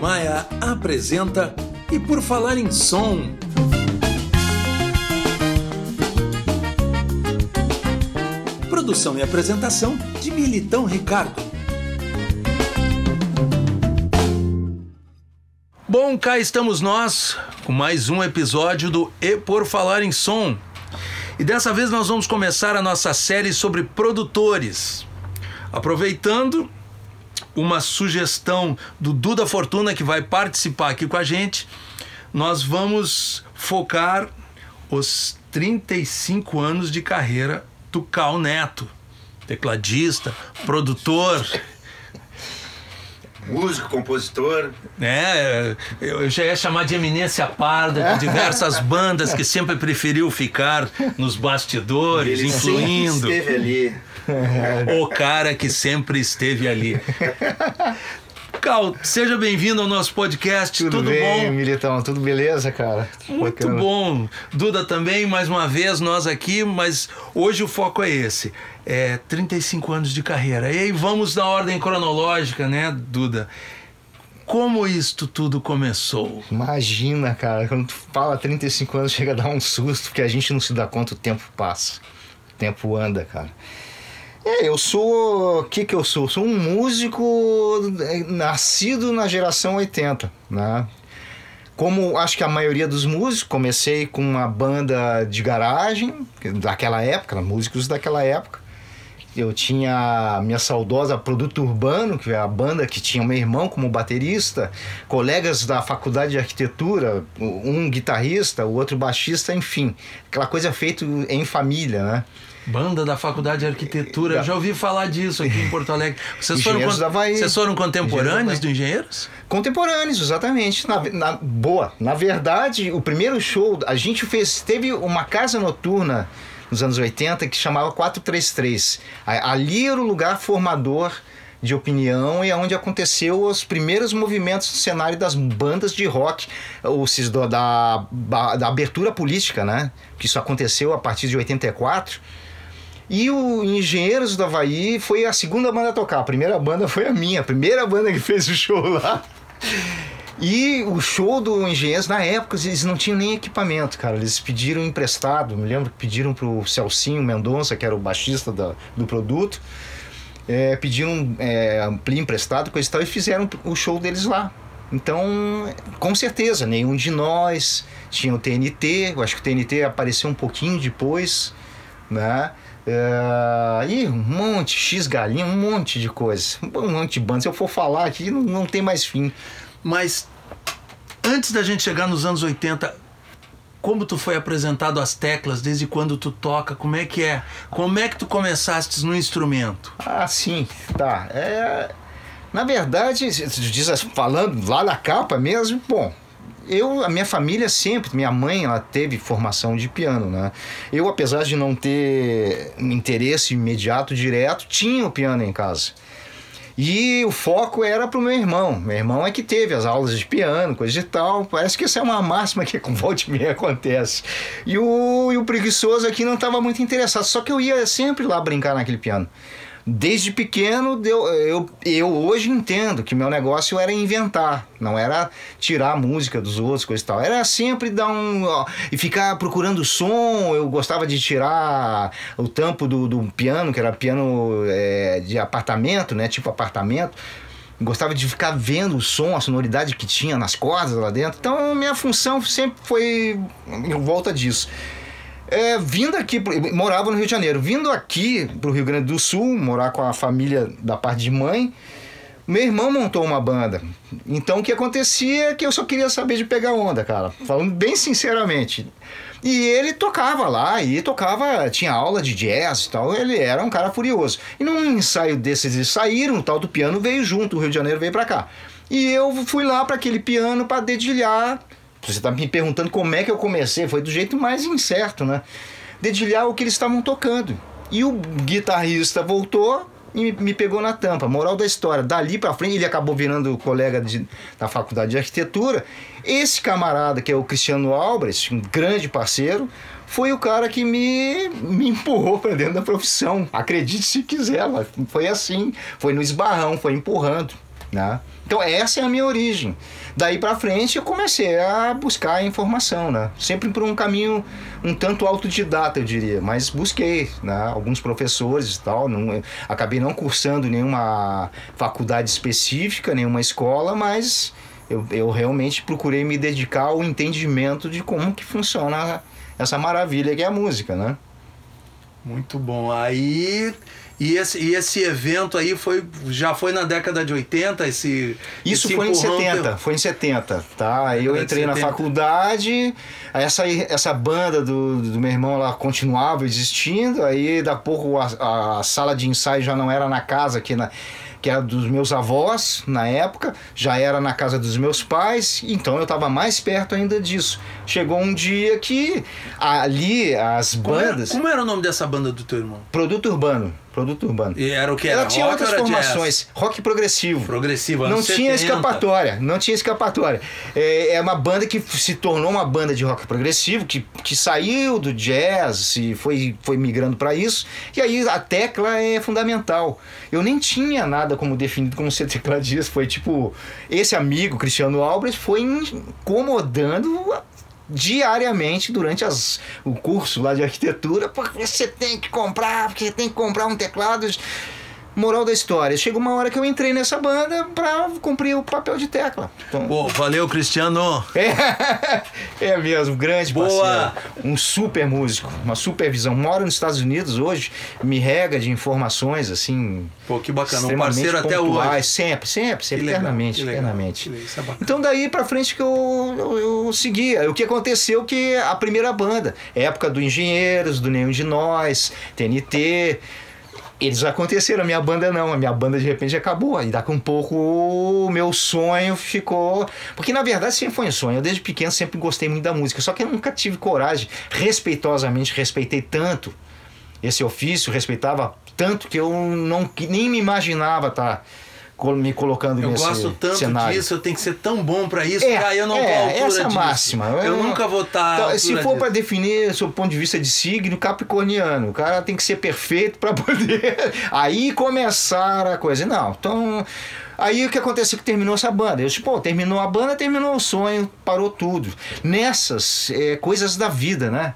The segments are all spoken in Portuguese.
Maia apresenta E por Falar em Som. Produção e apresentação de Militão Ricardo. Bom, cá estamos nós com mais um episódio do E por Falar em Som. E dessa vez nós vamos começar a nossa série sobre produtores. Aproveitando uma sugestão do Duda Fortuna, que vai participar aqui com a gente, nós vamos focar os 35 anos de carreira do Cal Neto, tecladista, produtor. Músico, compositor. É, eu já ia chamar de eminência parda de diversas bandas que sempre preferiu ficar nos bastidores, Ele influindo. sempre esteve ali. O cara que sempre esteve ali. Cal, seja bem-vindo ao nosso podcast. Tudo, Tudo, bem, bom? Militão? Tudo beleza, cara? Muito Bacana. bom. Duda também, mais uma vez, nós aqui, mas hoje o foco é esse. É 35 anos de carreira. E aí vamos na ordem cronológica, né, Duda? Como isto tudo começou? Imagina, cara, quando tu fala 35 anos chega a dar um susto, porque a gente não se dá conta, o tempo passa. O tempo anda, cara. É, eu sou. O que que eu sou? Sou um músico é, nascido na geração 80, né? Como acho que a maioria dos músicos, comecei com uma banda de garagem, daquela época, músicos daquela época. Eu tinha a minha saudosa Produto Urbano, que é a banda que tinha meu irmão como baterista, colegas da faculdade de arquitetura, um guitarrista, o outro baixista, enfim. Aquela coisa feita em família, né? Banda da Faculdade de Arquitetura, eu já ouvi falar disso aqui em Porto Alegre. Vocês foram, con- vocês foram contemporâneos Havaí. do Engenheiros? Contemporâneos, exatamente. Na, na- boa. Na verdade, o primeiro show, a gente fez. Teve uma casa noturna nos anos 80 que chamava 433. A- Ali era o lugar formador de opinião e é onde aconteceu os primeiros movimentos no cenário das bandas de rock, ou seja, da, da abertura política, né? Que isso aconteceu a partir de 84. E o Engenheiros do Havaí foi a segunda banda a tocar. A primeira banda foi a minha, a primeira banda que fez o show lá. E o show do Engenheiros, na época, eles não tinham nem equipamento, cara. Eles pediram emprestado. Me lembro que pediram pro Celcinho Mendonça, que era o baixista da- do produto. é, pediram é, ampli emprestado, coisa e tal, e fizeram o show deles lá. Então, com certeza, nenhum de nós tinha o TNT. Eu acho que o TNT apareceu um pouquinho depois, né? É, e um monte, X galinha, um monte de coisa. Um monte de bandas. Se eu for falar aqui, não, não tem mais fim. Mas antes da gente chegar nos anos 80, como tu foi apresentado às teclas, desde quando tu toca, como é que é? Como é que tu começaste no instrumento? Ah, sim, tá. É, na verdade, falando lá na capa mesmo, bom, eu, a minha família sempre, minha mãe, ela teve formação de piano, né? Eu, apesar de não ter interesse imediato, direto, tinha o piano em casa. E o foco era pro meu irmão. Meu irmão é que teve as aulas de piano, coisa e tal. Parece que isso é uma máxima que com volta e meia acontece. E o, e o preguiçoso aqui não estava muito interessado. Só que eu ia sempre lá brincar naquele piano. Desde pequeno, deu, eu, eu hoje entendo que meu negócio era inventar, não era tirar a música dos outros, coisa e tal. Era sempre dar um. ó, e ficar procurando som. Eu gostava de tirar o tampo do, do piano, que era piano é, de apartamento, né? Tipo apartamento. Gostava de ficar vendo o som, a sonoridade que tinha nas cordas lá dentro. Então, minha função sempre foi em volta disso. É, vindo aqui, morava no Rio de Janeiro, vindo aqui pro Rio Grande do Sul, morar com a família da parte de mãe, meu irmão montou uma banda. Então o que acontecia é que eu só queria saber de pegar onda, cara. Falando bem sinceramente. E ele tocava lá, e tocava, tinha aula de jazz e tal, ele era um cara furioso. E num ensaio desses, eles saíram, o tal do piano veio junto, o Rio de Janeiro veio pra cá. E eu fui lá para aquele piano para dedilhar você tá me perguntando como é que eu comecei, foi do jeito mais incerto, né? Dedilhar o que eles estavam tocando. E o guitarrista voltou e me- pegou na tampa. Moral da história, dali pra frente, ele acabou virando colega de- da faculdade de arquitetura. Esse camarada, que é o Cristiano Albrecht, um grande parceiro, foi o cara que me, me empurrou para dentro da profissão. Acredite se quiser, foi assim. Foi no esbarrão, foi empurrando. Né? Então essa é a minha origem. Daí para frente eu comecei a buscar informação, né? Sempre por um caminho um tanto autodidata, eu diria, mas busquei, né? Alguns professores e tal, não, acabei não cursando nenhuma faculdade específica, nenhuma escola, mas eu, eu realmente procurei me dedicar ao entendimento de como que funciona essa maravilha que é a música, né? Muito bom. Aí e esse, e esse evento aí foi, já foi na década de 80? Esse, Isso esse foi em 70, foi em 70, tá? Eu entrei na faculdade, essa, essa banda do, do meu irmão lá continuava existindo, aí da pouco a, a sala de ensaio já não era na casa aqui na que era dos meus avós na época, já era na casa dos meus pais, então eu estava mais perto ainda disso. Chegou um dia que ali as bandas. Como era, como era o nome dessa banda do teu irmão? Produto Urbano. Produto urbano. E era o que? Era Ela tinha outras formações. Rock progressivo. Progressivo, Não tinha 70. escapatória. Não tinha escapatória. É, é, uma banda que se tornou uma banda de rock progressivo, que, que saiu do jazz e foi, foi migrando para isso. E aí a tecla é fundamental. Eu nem tinha nada como definido como ser tecladista. Foi tipo, esse amigo, Cristiano Albrecht, foi incomodando diariamente durante as, o curso lá de arquitetura, porque você tem que comprar, porque você tem que comprar um teclado. Moral da história, chegou uma hora que eu entrei nessa banda para cumprir o papel de tecla. Então, Pô, valeu, Cristiano! É, é mesmo, grande Boa. parceiro. Um super músico, uma super visão. Mora nos Estados Unidos hoje, me rega de informações, assim. Pô, que bacana, um parceiro até hoje. Sempre, sempre, sempre, legal, eternamente, eternamente. É então daí para frente que eu, eu, eu seguia. O que aconteceu que a primeira banda, época do Engenheiros, do Nenhum de Nós, TNT eles aconteceram, a minha banda não, a minha banda de repente acabou. E daqui um pouco o meu sonho ficou. Porque na verdade sempre foi um sonho. Eu desde pequeno sempre gostei muito da música, só que eu nunca tive coragem, respeitosamente respeitei tanto esse ofício, respeitava tanto que eu não nem me imaginava estar. Tá me colocando eu nesse cenário. Eu gosto tanto cenário. disso, eu tenho que ser tão bom para isso, é, aí eu não é, altura essa é a máxima. Eu, eu nunca vou estar tá então, Se for para definir seu ponto de vista de signo capricorniano, o cara tem que ser perfeito para poder aí começar a coisa. Não, então Aí o que aconteceu que terminou essa banda? Eu disse, pô, terminou a banda, terminou o sonho, parou tudo. Nessas é, coisas da vida, né?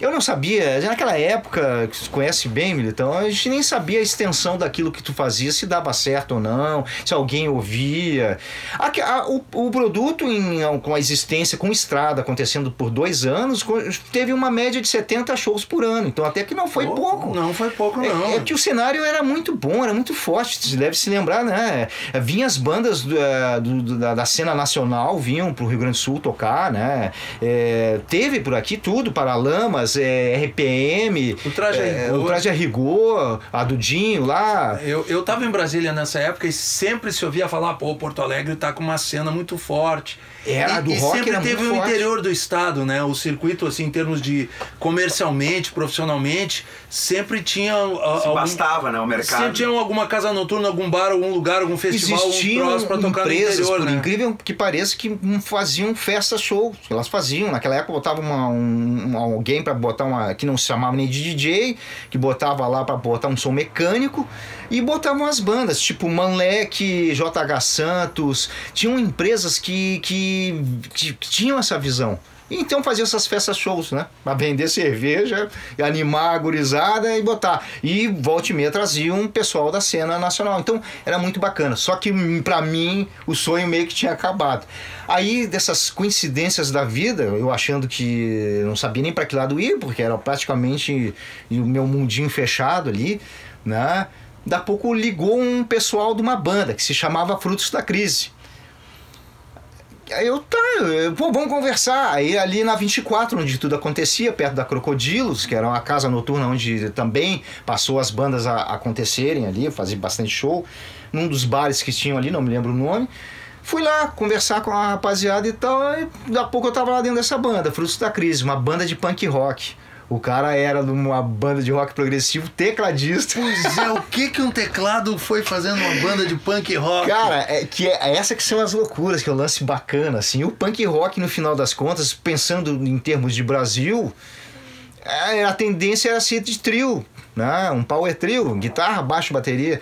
Eu não sabia, naquela época, que você conhece bem, Militão, a gente nem sabia a extensão daquilo que tu fazia, se dava certo ou não, se alguém ouvia. A, a, o, o, produto, em, com a existência, com estrada, acontecendo por dois anos, teve uma média de 70 shows por ano. Então, até que não foi oh, pouco. Não foi pouco, não. É, é, que o cenário era muito bom, era muito forte. Você deve se lembrar, né? Vinham as bandas do, é, do, da, da, cena nacional, vinham pro Rio Grande do Sul tocar, né? É, teve por aqui tudo, Paralamas é, RPM, o traje, é, o traje a rigor, a Dudinho lá. Eu, eu tava em Brasília nessa época e sempre se ouvia falar, pô, Porto Alegre tá com uma cena muito forte. Era, e, do e rock sempre era teve muito o forte. interior do estado, né? O circuito, assim, em termos de comercialmente, profissionalmente, sempre tinha. Se algum, bastava, né? O mercado. Sempre tinha alguma casa noturna, algum bar, algum lugar, algum festival, Existiam um pra tocar empresas, no interior, por né? incrível que pareça, que faziam festa show. Elas faziam. Naquela época botava uma, um, alguém para botar uma. que não se chamava nem de DJ, que botava lá para botar um som mecânico e botavam as bandas, tipo Manlec, JH Santos. Tinham empresas que, que, que, que tinham essa visão. Então fazia essas festas shows, né? Pra vender cerveja, animar a gurizada e botar. E volta e meia trazia um pessoal da cena nacional. Então era muito bacana. Só que para mim o sonho meio que tinha acabado. Aí dessas coincidências da vida, eu achando que não sabia nem para que lado ir, porque era praticamente o meu mundinho fechado ali, né? Da pouco ligou um pessoal de uma banda que se chamava Frutos da Crise. Aí eu, tá, pô, vamos conversar. Aí ali na 24, onde tudo acontecia, perto da Crocodilos, que era uma casa noturna onde também passou as bandas a acontecerem ali, fazer bastante show, num dos bares que tinham ali, não me lembro o nome. Fui lá conversar com a rapaziada e tal, e daqui a pouco eu tava lá dentro dessa banda, Frutos da Crise, uma banda de punk rock. O cara era de uma banda de rock progressivo, tecladista. Pois é, o que que um teclado foi fazendo uma banda de punk rock? Cara, é, que é, essa que são as loucuras, que é o lance bacana, assim. O punk rock, no final das contas, pensando em termos de Brasil, é, a tendência era ser de trio, né? Um power trio, guitarra, baixo, bateria.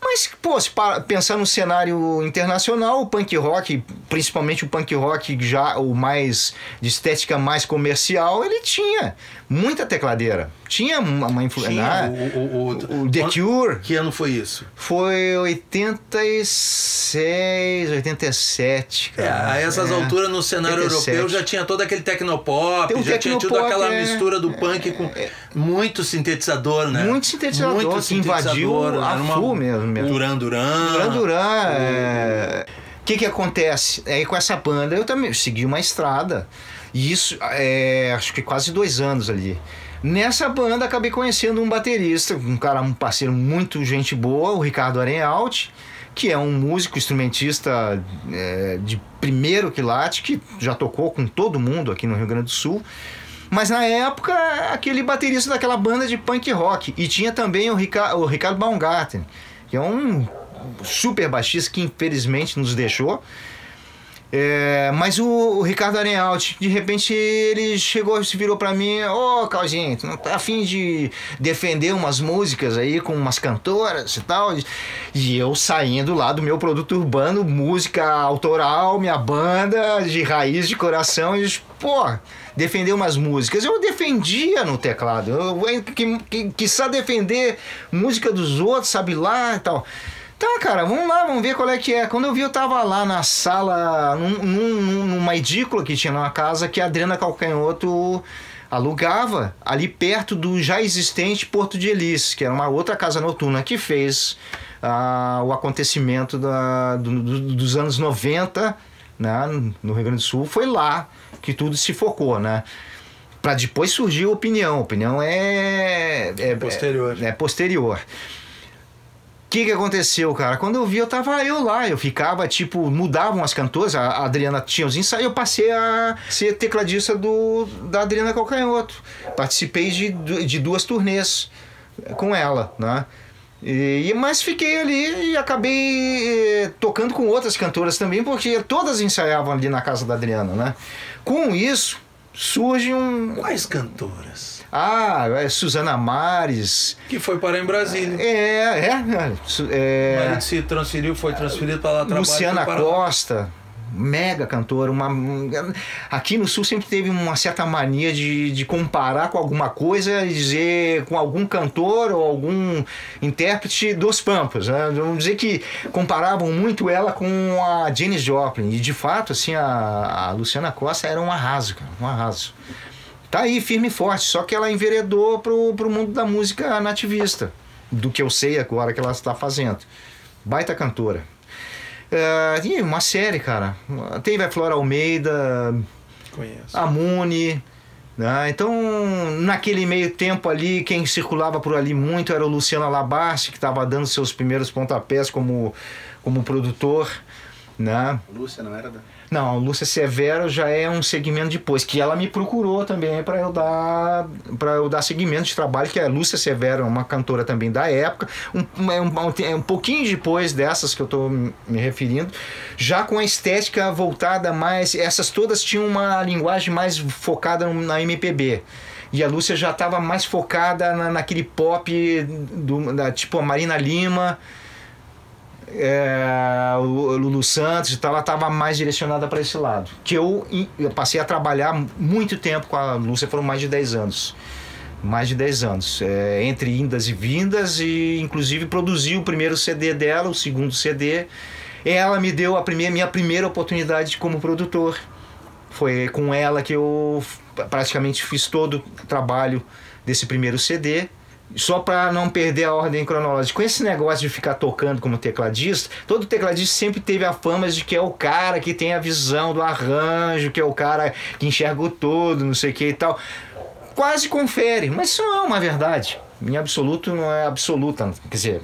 Mas, pô, se para, pensar no cenário internacional, o punk rock, principalmente o punk rock já o mais de estética mais comercial, ele tinha muita tecladeira. Tinha uma, influência. Tinha, o, o, o, o The Cure. Que ano foi isso? Foi 86, 87, cara. É, a essas é, alturas no cenário 87. europeu já tinha todo aquele tecnopop, já tinha tido aquela é, mistura do punk com é, muito sintetizador, né? Muito sintetizador, muito que sintetizador, invadiu a full mesmo, mesmo. Duran Duran. Duran Duran, é... O que que acontece? Aí com essa banda eu também segui uma estrada. E isso, é, acho que quase dois anos ali. Nessa banda acabei conhecendo um baterista, um cara, um parceiro muito gente boa, o Ricardo Arenhalt, que é um músico instrumentista é, de primeiro quilate, que já tocou com todo mundo aqui no Rio Grande do Sul. Mas na época, aquele baterista daquela banda de punk rock. E tinha também o, Rica o Ricardo Baumgarten, que é um super baixista que infelizmente nos deixou. É, mas o, o, Ricardo Arenalt, de repente ele chegou, se virou para mim, ô oh, Claudinho, não tá afim de defender umas músicas aí com umas cantoras e tal? E eu saindo lá do meu produto urbano, música autoral, minha banda de raiz, de coração, e pô, defender umas músicas. Eu defendia no teclado, eu, que, que, que sabe defender música dos outros, sabe lá e tal. Tá, cara, vamos lá, vamos ver qual é que é. Quando eu vi, eu tava lá na sala, num, num, numa edícula que tinha numa casa que a Adriana Calcanhoto alugava ali perto do já existente Porto de Elis, que era uma outra casa noturna que fez ah, o acontecimento da, do, do, dos anos 90 né, no Rio Grande do Sul. Foi lá que tudo se focou, né? Para depois surgir a opinião. A opinião é, é posterior. É, é posterior. O que, que aconteceu, cara? Quando eu vi, eu tava eu lá. Eu ficava, tipo, mudavam as cantoras. A Adriana tinha os ensaios. Eu passei a ser tecladista do, da Adriana Calcanhoto. Participei de, de duas turnês com ela, né? E, mas fiquei ali e acabei eh, tocando com outras cantoras também, porque todas ensaiavam ali na casa da Adriana, né? Com isso, surge um. Quais cantoras? Ah, é Suzana Mares. Que foi parar em Brasília. É, é. é. O marido se transferiu, foi transferido para lá trabalhar. Luciana Costa mega cantora, uma aqui no sul sempre teve uma certa mania de, de comparar com alguma coisa e dizer com algum cantor ou algum intérprete dos Pampas, né? vamos dizer que comparavam muito ela com a Janis Joplin e de fato assim a, a Luciana Costa era um arraso, cara, um arraso tá aí firme e forte, só que ela enveredou pro, pro mundo da música nativista, do que eu sei agora que ela está fazendo. Baita cantora. Uh, e uma série, cara. Teve a Flora Almeida, Conheço. a Muni. Né? Então, naquele meio tempo ali, quem circulava por ali muito era o Luciano Labarce, que estava dando seus primeiros pontapés como, como produtor. Né? Lúcia não era da... Não, Lúcia Severo já é um segmento depois, que ela me procurou também para eu dar para eu dar seguimento de trabalho, que é a Lúcia Severo, uma cantora também da época, um, um, um, um pouquinho depois dessas que eu estou me referindo, já com a estética voltada mais. Essas todas tinham uma linguagem mais focada na MPB. E a Lúcia já estava mais focada na, naquele pop do, da, tipo a Marina Lima é, Lulu Santos e tal, ela estava mais direcionada para esse lado. Que eu, eu, passei a trabalhar muito tempo com a Lúcia, foram mais de 10 anos. Mais de 10 anos. É, entre indas e vindas, e inclusive produzi o primeiro CD dela, o segundo CD. Ela me deu a primeira, minha primeira oportunidade como produtor. Foi com ela que eu praticamente fiz todo o trabalho desse primeiro CD só para não perder a ordem cronológica. Com esse negócio de ficar tocando como tecladista, todo tecladista sempre teve a fama de que é o cara que tem a visão do arranjo, que é o cara que enxerga o todo, não sei o que e tal. Quase confere, mas isso não é uma verdade. Em absoluto não é absoluta. Quer dizer,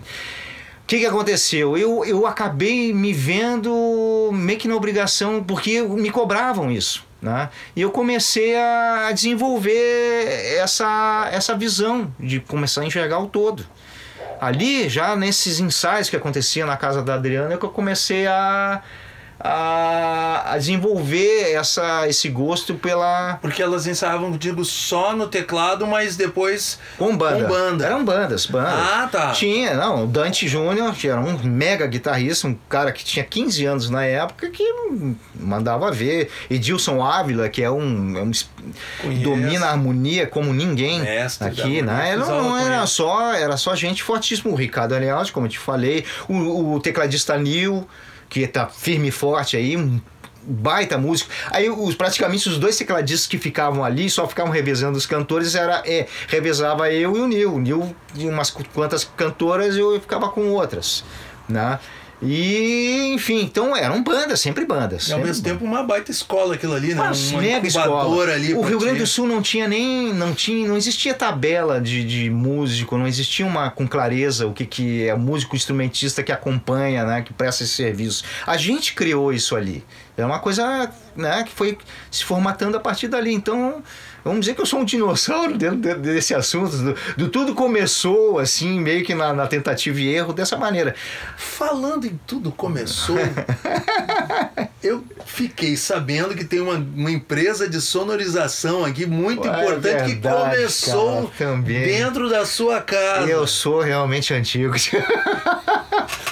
o que, que aconteceu? Eu, eu acabei me vendo meio que na obrigação, porque me cobravam isso. Né? E eu comecei a desenvolver essa, essa visão de começar a enxergar o todo. Ali, já nesses ensaios que acontecia na casa da Adriana, é que eu comecei a, a, a desenvolver essa, esse gosto pela. Porque elas ensaiavam, digo, só no teclado, mas depois. Com banda. Com banda. Eram bandas, bandas. Ah, tá. Tinha, não, o Dante Júnior, que era um mega guitarrista, um cara que tinha 15 anos na época, que mandava ver. Edilson Ávila, que é um. É um domina a harmonia como ninguém Mestre aqui, né? Não, não era só, era só gente fortíssima. O Ricardo Aliás, como eu te falei, o, o tecladista Nil que tá firme e forte aí, um baita músico. Aí os, praticamente os dois tecladistas que ficavam ali, só ficavam revezando os cantores, era é, revezava eu e o Nil. O Nil umas quantas cantoras eu ficava com outras, né? E, enfim, então eram bandas, sempre bandas. E ao mesmo tempo uma baita escola aquilo ali, né? Uma, uma mega escola. Ali o Rio Grande do Sul não tinha nem. não tinha não existia tabela de, de músico, não existia uma com clareza o que, que é músico instrumentista que acompanha, né? Que presta esse serviço. A gente criou isso ali. É uma coisa né, que foi se formatando a partir dali. Então vamos dizer que eu sou um dinossauro dentro desse assunto. Do, do tudo começou assim, meio que na, na, tentativa e erro, dessa maneira. Falando em tudo começou, eu fiquei sabendo que tem uma, uma empresa de sonorização aqui muito Ué, importante é verdade, que começou cara, dentro da sua casa. Eu sou realmente antigo.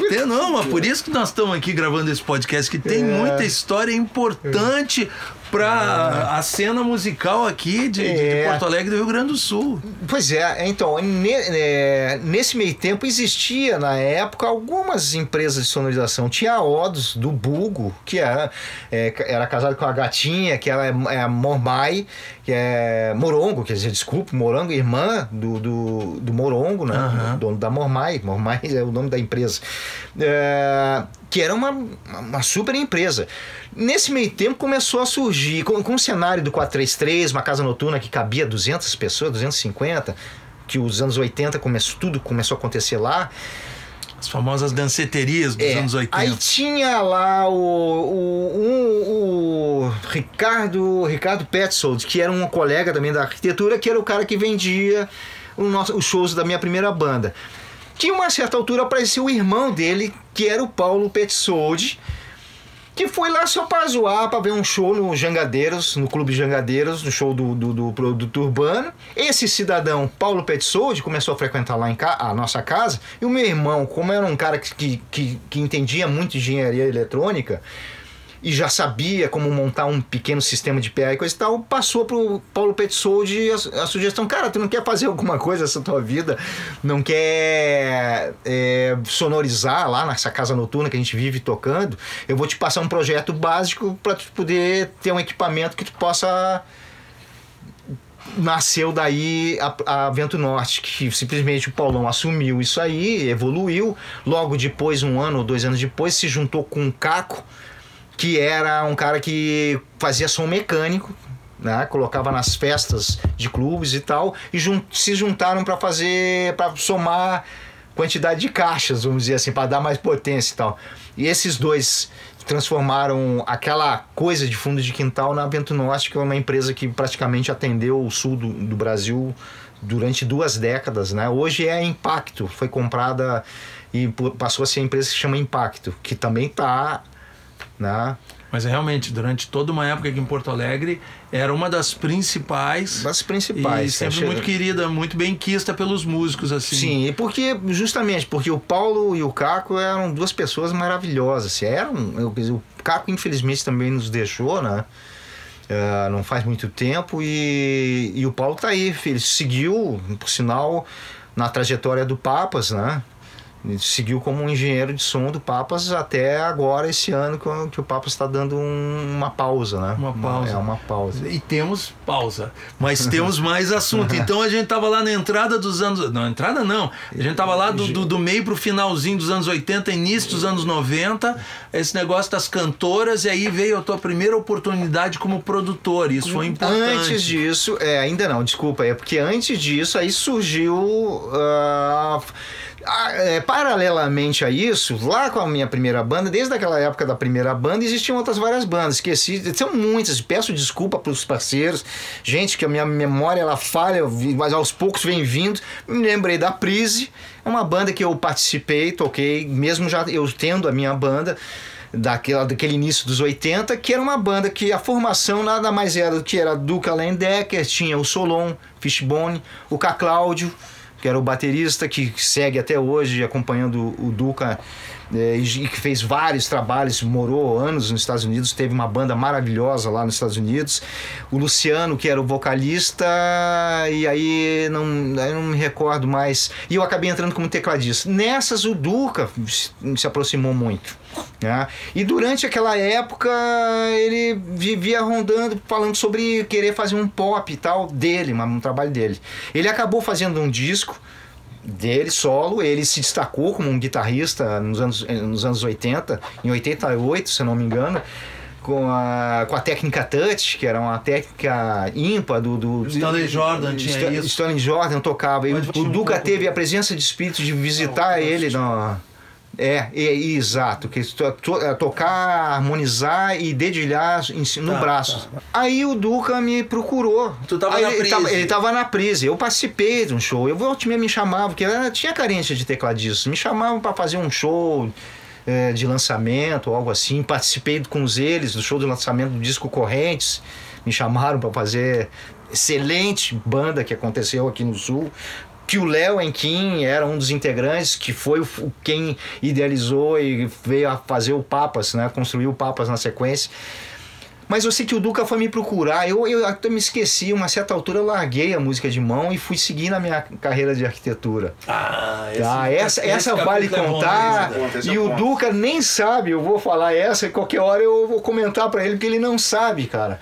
Tem, não, mas por isso que nós estamos aqui gravando esse podcast, que tem é. muita história importante para a cena musical aqui de, é. de, Porto Alegre do Rio Grande do Sul. Pois é, então, ne, é, nesse meio tempo existia na época algumas empresas de sonorização. Tinha a Odos do Bugo, que era, é, era casado com a gatinha, que ela é, é a Mormai, que é Morongo, quer dizer, desculpe, Morongo, irmã do, do, do Morongo, né? Uhum. Dono da Mormai. Mormai é o nome da empresa. É, que era uma, uma super empresa. Nesse meio tempo começou a surgir, com, com o cenário do 433, uma casa noturna que cabia 200 pessoas, 250, que os anos 80 começou, tudo começou a acontecer lá. As famosas danceterias dos é, anos 80. Aí tinha lá o, o, o, o Ricardo, Ricardo Petzold, que era um colega também da arquitetura, que era o cara que vendia o nosso, os shows da minha primeira banda. Que uma certa altura apareceu o irmão dele, que era o Paulo Petzold, que foi lá só para zoar, para ver um show no Jangadeiros, no Clube Jangadeiros, no show do, do, do produto urbano. Esse cidadão, Paulo Petsold, começou a frequentar lá em ca a nossa casa, e o meu irmão, como era um cara que, que, que entendia muito engenharia eletrônica, e já sabia como montar um pequeno sistema de PA e coisa e tal, passou pro Paulo Petzold a, a, sugestão, cara, tu não quer fazer alguma coisa nessa tua vida? Não quer é, sonorizar lá nessa casa noturna que a gente vive tocando? Eu vou te passar um projeto básico para tu poder ter um equipamento que tu possa nasceu daí a, a, Vento Norte, que simplesmente o Paulão assumiu isso aí, evoluiu. Logo depois, um ano ou dois anos depois, se juntou com o Caco, que era um cara que fazia som mecânico, né? colocava nas festas de clubes e tal, e jun se juntaram para fazer, para somar quantidade de caixas, vamos dizer assim, para dar mais potência e tal. E esses dois transformaram aquela coisa de fundo de quintal na Vento Norte, que é uma empresa que praticamente atendeu o sul do, do Brasil durante duas décadas, né? Hoje é a Impacto, foi comprada e passou a ser a empresa que se chama Impacto, que também está né? Mas realmente, durante toda uma época aqui em Porto Alegre, era uma das principais. Das principais. E sempre né? muito querida, muito bem quista pelos músicos, assim. Sim, e porque, justamente, porque o Paulo e o Caco eram duas pessoas maravilhosas. Assim, eram, o Caco, infelizmente, também nos deixou, né? Uh, não faz muito tempo e, e o Paulo tá aí, ele seguiu, por sinal, na trajetória do Papas, né? Seguiu como um engenheiro de som do Papas até agora, esse ano, que o Papas está dando um, uma pausa, né? Uma pausa. É uma pausa. E temos pausa, mas temos mais assunto. Então a gente tava lá na entrada dos anos. Não, entrada não. A gente tava lá do, do, do meio pro finalzinho dos anos 80, início dos anos 90, esse negócio das cantoras, e aí veio a tua primeira oportunidade como produtor. Isso foi importante. Antes disso, é, ainda não, desculpa, é porque antes disso aí surgiu. Uh, é, paralelamente a isso, lá com a minha primeira banda, desde aquela época da primeira banda, existiam outras várias bandas. Esqueci, são muitas. Peço desculpa para os parceiros, gente, que a minha memória ela falha, mas aos poucos vem vindo. Me lembrei da Prise, é uma banda que eu participei, toquei, mesmo já eu tendo a minha banda. daquela, daquele início dos 80, que era uma banda que a formação nada mais era do que era Duca Lendecker, tinha o Solon, Fishbone, o K. Cláudio, que era o baterista que segue até hoje acompanhando o Duca é, e que fez vários trabalhos, morou anos nos Estados Unidos, teve uma banda maravilhosa lá nos Estados Unidos. O Luciano, que era o vocalista, e aí não, aí não me recordo mais. E eu acabei entrando como tecladista. Nessas, o Duca se aproximou muito. Né? E durante aquela época ele vivia rondando, falando sobre querer fazer um pop e tal dele, um trabalho dele. Ele acabou fazendo um disco dele solo, ele se destacou como um guitarrista nos anos, nos anos 80, em 88, se eu não me engano, com a, com a técnica touch, que era uma técnica ímpar do. do Stanley Jordan tinha St isso. Stanley Jordan tocava. E o, o Duca um teve a presença de espírito de visitar ele no, é, é, exato, que to, é, tocar, harmonizar e dedilhar em, no tá, braço. Tá. Aí o Duca me procurou. Tu tava Aí na ele, prise. Ele tava na prise. Eu participei de um show. Eu volta me chamava, porque tinha carência de tecladistas. Me chamavam para fazer um show é, de lançamento ou algo assim. Participei com eles do show de lançamento do disco Correntes. Me chamaram para fazer excelente banda que aconteceu aqui no Sul que o Léo Enquim era um dos integrantes, que foi o, quem idealizou e veio a fazer o Papas, né? Construiu o Papas na sequência. Mas eu sei que o Duca foi me procurar. Eu, eu até me esqueci, uma certa altura eu larguei a música de mão e fui seguir na minha carreira de arquitetura. Ah, esse, tá, essa, esse essa vale contar. É e o Duca nem sabe, eu vou falar essa e qualquer hora eu vou comentar para ele, porque ele não sabe, cara.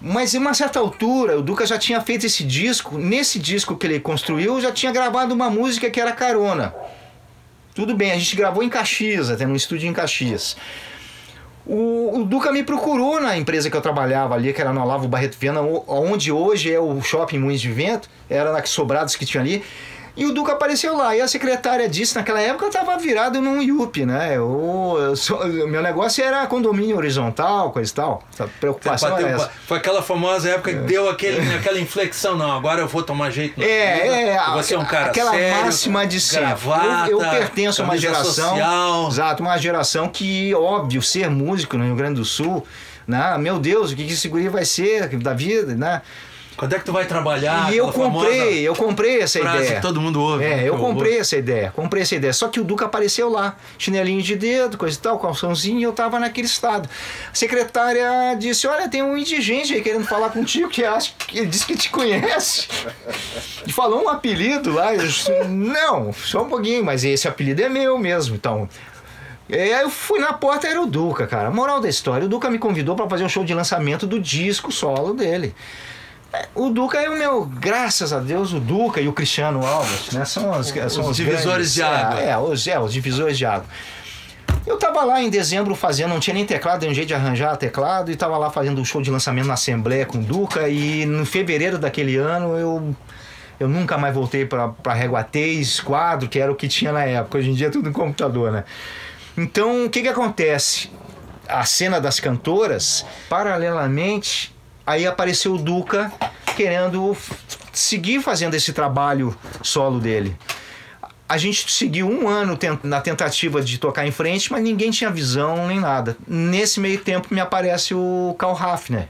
Mas em uma certa altura, o Duca já tinha feito esse disco. Nesse disco que ele construiu, já tinha gravado uma música que era Carona. Tudo bem, a gente gravou em Caxias, até num estúdio em Caxias. O, o, Duca me procurou na empresa que eu trabalhava ali, que era no Olavo Barreto Viana, onde hoje é o Shopping Moinhos de Vento, era na Sobrados que tinha ali. E o Duca apareceu lá. E a secretária disse, naquela época eu estava virado num IUP, né? Eu, eu sou, meu negócio era condomínio horizontal, coisa e tal. A preocupação era essa. Foi aquela famosa época que deu aquele, aquela inflexão. Não, agora eu vou tomar jeito. É, é. Você é um cara aquela sério, máxima de sempre. Gravata, eu, eu pertenço a uma geração. Social. Exato, uma geração que, óbvio, ser músico no Rio Grande do Sul, né? Meu Deus, o que, que esse guri vai ser da vida, né? Quando é que tu vai trabalhar? E eu comprei, eu comprei essa ideia. Que todo mundo ouve. É, eu comprei essa ideia, comprei essa ideia. Só que o Duca apareceu lá, chinelinho de dedo, coisa e tal, calçãozinho, e eu tava naquele estado. A secretária disse: Olha, tem um indigente aí querendo falar contigo que acha que ele disse que te conhece. E falou um apelido lá. Eu disse, Não, só um pouquinho, mas esse apelido é meu mesmo. Então, Aí eu fui na porta, era o Duca, cara. Moral da história, o Duca me convidou para fazer um show de lançamento do disco solo dele. O Duca é o meu, graças a Deus, o Duca e o Cristiano Alves, né? São os, são os, os divisores grandes, de água. É, é, os, é, os divisores de água. Eu tava lá em dezembro fazendo, não tinha nem teclado, dei um jeito de arranjar teclado, e tava lá fazendo um show de lançamento na Assembleia com o Duca, e no fevereiro daquele ano eu eu nunca mais voltei para Régua T, quadro, que era o que tinha na época. Hoje em dia é tudo no computador, né? Então, o que que acontece? A cena das cantoras, paralelamente, Aí apareceu o Duca querendo seguir fazendo esse trabalho solo dele. A gente seguiu um ano na tentativa de tocar em frente, mas ninguém tinha visão nem nada. Nesse meio tempo me aparece o Carl Hafner,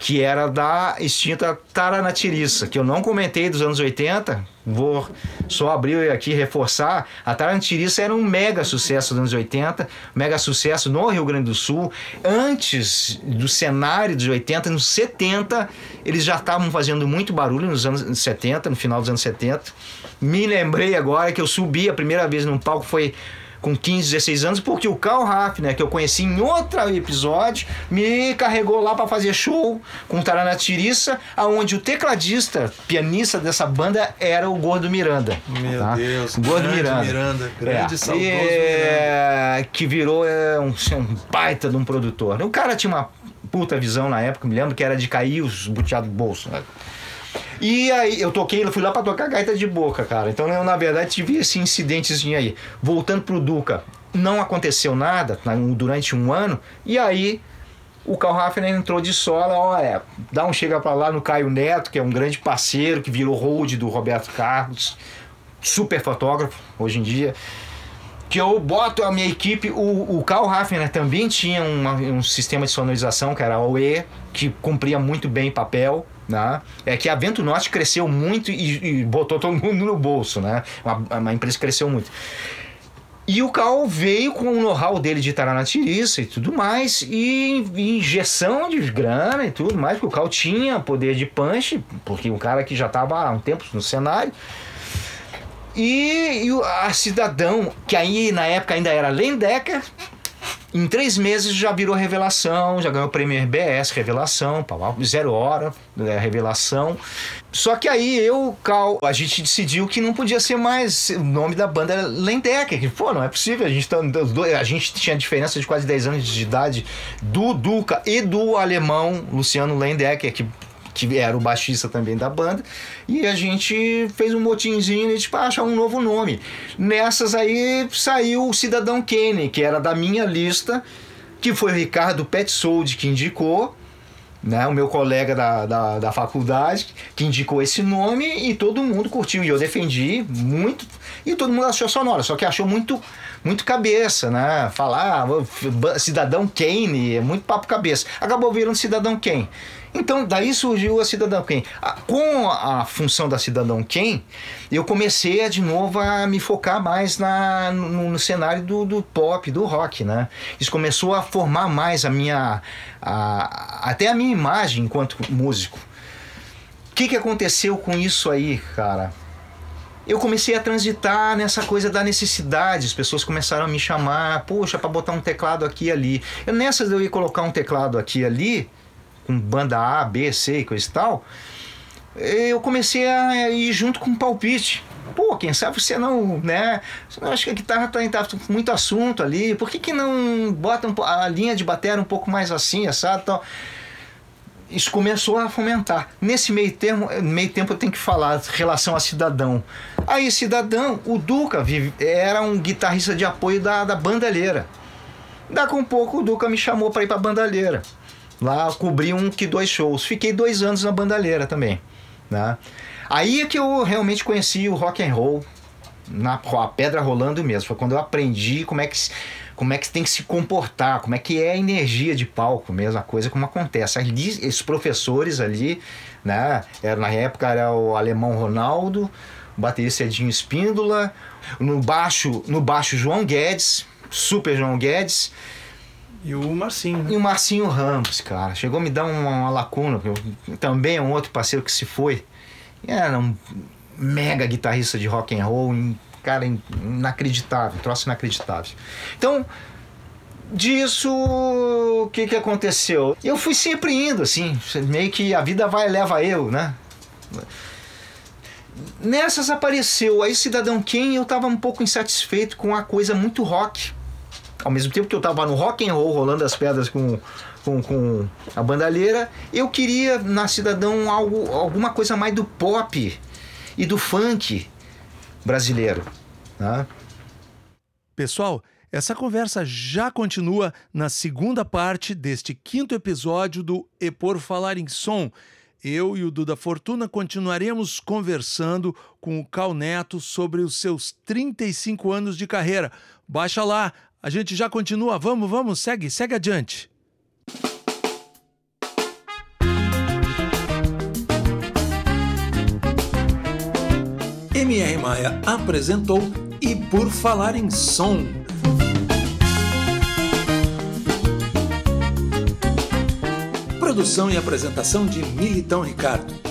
que era da extinta Taranatiriça, que eu não comentei dos anos 80, vou só abrir aqui e reforçar. A Taranatiriça era um mega sucesso dos anos 80, mega sucesso no Rio Grande do Sul. Antes do cenário dos 80, nos 70, eles já estavam fazendo muito barulho nos anos 70, no final dos anos 70. Me lembrei agora que eu subi a primeira vez num palco foi com 15, 16 anos, porque o Carl Hafner, que eu conheci em outro episódio, me carregou lá para fazer show com Tarana Tiriça, aonde o tecladista, pianista dessa banda era o Gordo Miranda. Meu tá? Deus, Gordo Miranda. Miranda. Grande, é, saudoso é, Miranda. Que virou é, um, um baita de um produtor. O cara tinha uma puta visão na época, me lembro que era de cair os buteados do bolso. E aí eu toquei, eu fui lá para tocar gaita de boca, cara. Então eu, na verdade, tive esse incidentezinho aí. Voltando pro Duca, não aconteceu nada durante um ano, e aí o Carl Hafner entrou de sola, olha, dá um chega para lá no Caio Neto, que é um grande parceiro, que virou hold do Roberto Carlos, super fotógrafo hoje em dia. que eu boto a minha equipe, o, o Carl Hafner também tinha uma, um sistema de sonorização que era a OE, que cumpria muito bem papel. Né? É que a Vento Norte cresceu muito e, e, botou todo mundo no bolso, né? Uma, uma empresa cresceu muito. E o Cal veio com o know-how dele de taranatiriça e tudo mais, e, e injeção de grana e tudo mais, porque o Cal tinha poder de punch, porque o cara que já estava há um tempo no cenário. E, e a Cidadão, que aí na época ainda era Lendecker, em três meses já virou revelação, já ganhou o prêmio RBS, revelação, zero hora, né, revelação. Só que aí eu, Cal, a gente decidiu que não podia ser mais o nome da banda Lendecker. Que, pô, não é possível. A gente, tá, a gente tinha diferença de quase 10 anos de idade do Duca e do alemão Luciano Lendecker, que que era o baixista também da banda, e a gente fez um motinzinho e tipo, ah, achar um novo nome. Nessas aí saiu o Cidadão Kane, que era da minha lista, que foi o Ricardo Petzold que indicou, né, o meu colega da, da, da, faculdade, que indicou esse nome e todo mundo curtiu. E eu defendi muito, e todo mundo achou sonora, só que achou muito muito cabeça, né? Falar ah, cidadão Kane, é muito papo cabeça. Acabou virando cidadão Kane. Então, daí surgiu a Cidadão Quem. Com a função da Cidadão Quem, eu comecei de novo a me focar mais na, no, no cenário do, do, pop, do rock, né? Isso começou a formar mais a minha. A, até a minha imagem enquanto músico. O que, que aconteceu com isso aí, cara? eu comecei a transitar nessa coisa da necessidade. As pessoas começaram a me chamar, poxa, para botar um teclado aqui e ali. Eu, nessas eu ia colocar um teclado aqui e ali, com banda A, B, C e coisa e tal, eu comecei a ir junto com o palpite. Pô, quem sabe você não, né? Eu acho que a guitarra tá, tá muito assunto ali. Por que, que não bota a linha de bateria um pouco mais assim, sabe? Então, isso começou a fomentar. Nesse meio termo, meio tempo eu tenho que falar relação a Cidadão. Aí, Cidadão, o Duca era um guitarrista de apoio da, da bandalheira. Daqui um pouco o Duca me chamou para ir para bandalheira. Lá cobri um que dois shows. Fiquei dois anos na bandalheira também. Né? Aí é que eu realmente conheci o rock and roll na a pedra rolando mesmo. Foi quando eu aprendi como é que como é que tem que se comportar, como é que é a energia de palco mesmo, a coisa como acontece. Ali, esses professores ali, né, era, na época era o alemão Ronaldo, o baterista Edinho Espíndola, no baixo, no baixo João Guedes, super João Guedes, e o Marcinho. Né? E o Marcinho Ramos, cara. Chegou a me dar uma, uma lacuna, eu, também é um outro parceiro que se foi. Era um mega guitarrista de rock and roll, cara inacreditável, troço inacreditável. Então, disso, o que que aconteceu? Eu fui sempre indo, assim, meio que a vida vai leva eu, né? Nessas apareceu aí Cidadão Quem eu tava um pouco insatisfeito com a coisa muito rock ao mesmo tempo que eu tava no rock and roll rolando as pedras com, com, com a bandalheira, eu queria na Cidadão algo, alguma coisa mais do pop e do funk brasileiro. Né? Pessoal, essa conversa já continua na segunda parte deste quinto episódio do E Por Falar em Som. Eu e o Duda Fortuna continuaremos conversando com o Cal Neto sobre os seus 35 anos de carreira. Baixa lá a gente já continua. Vamos, vamos, segue, segue adiante. MR Maia apresentou E Por Falar em Som. Produção e apresentação de Militão Ricardo.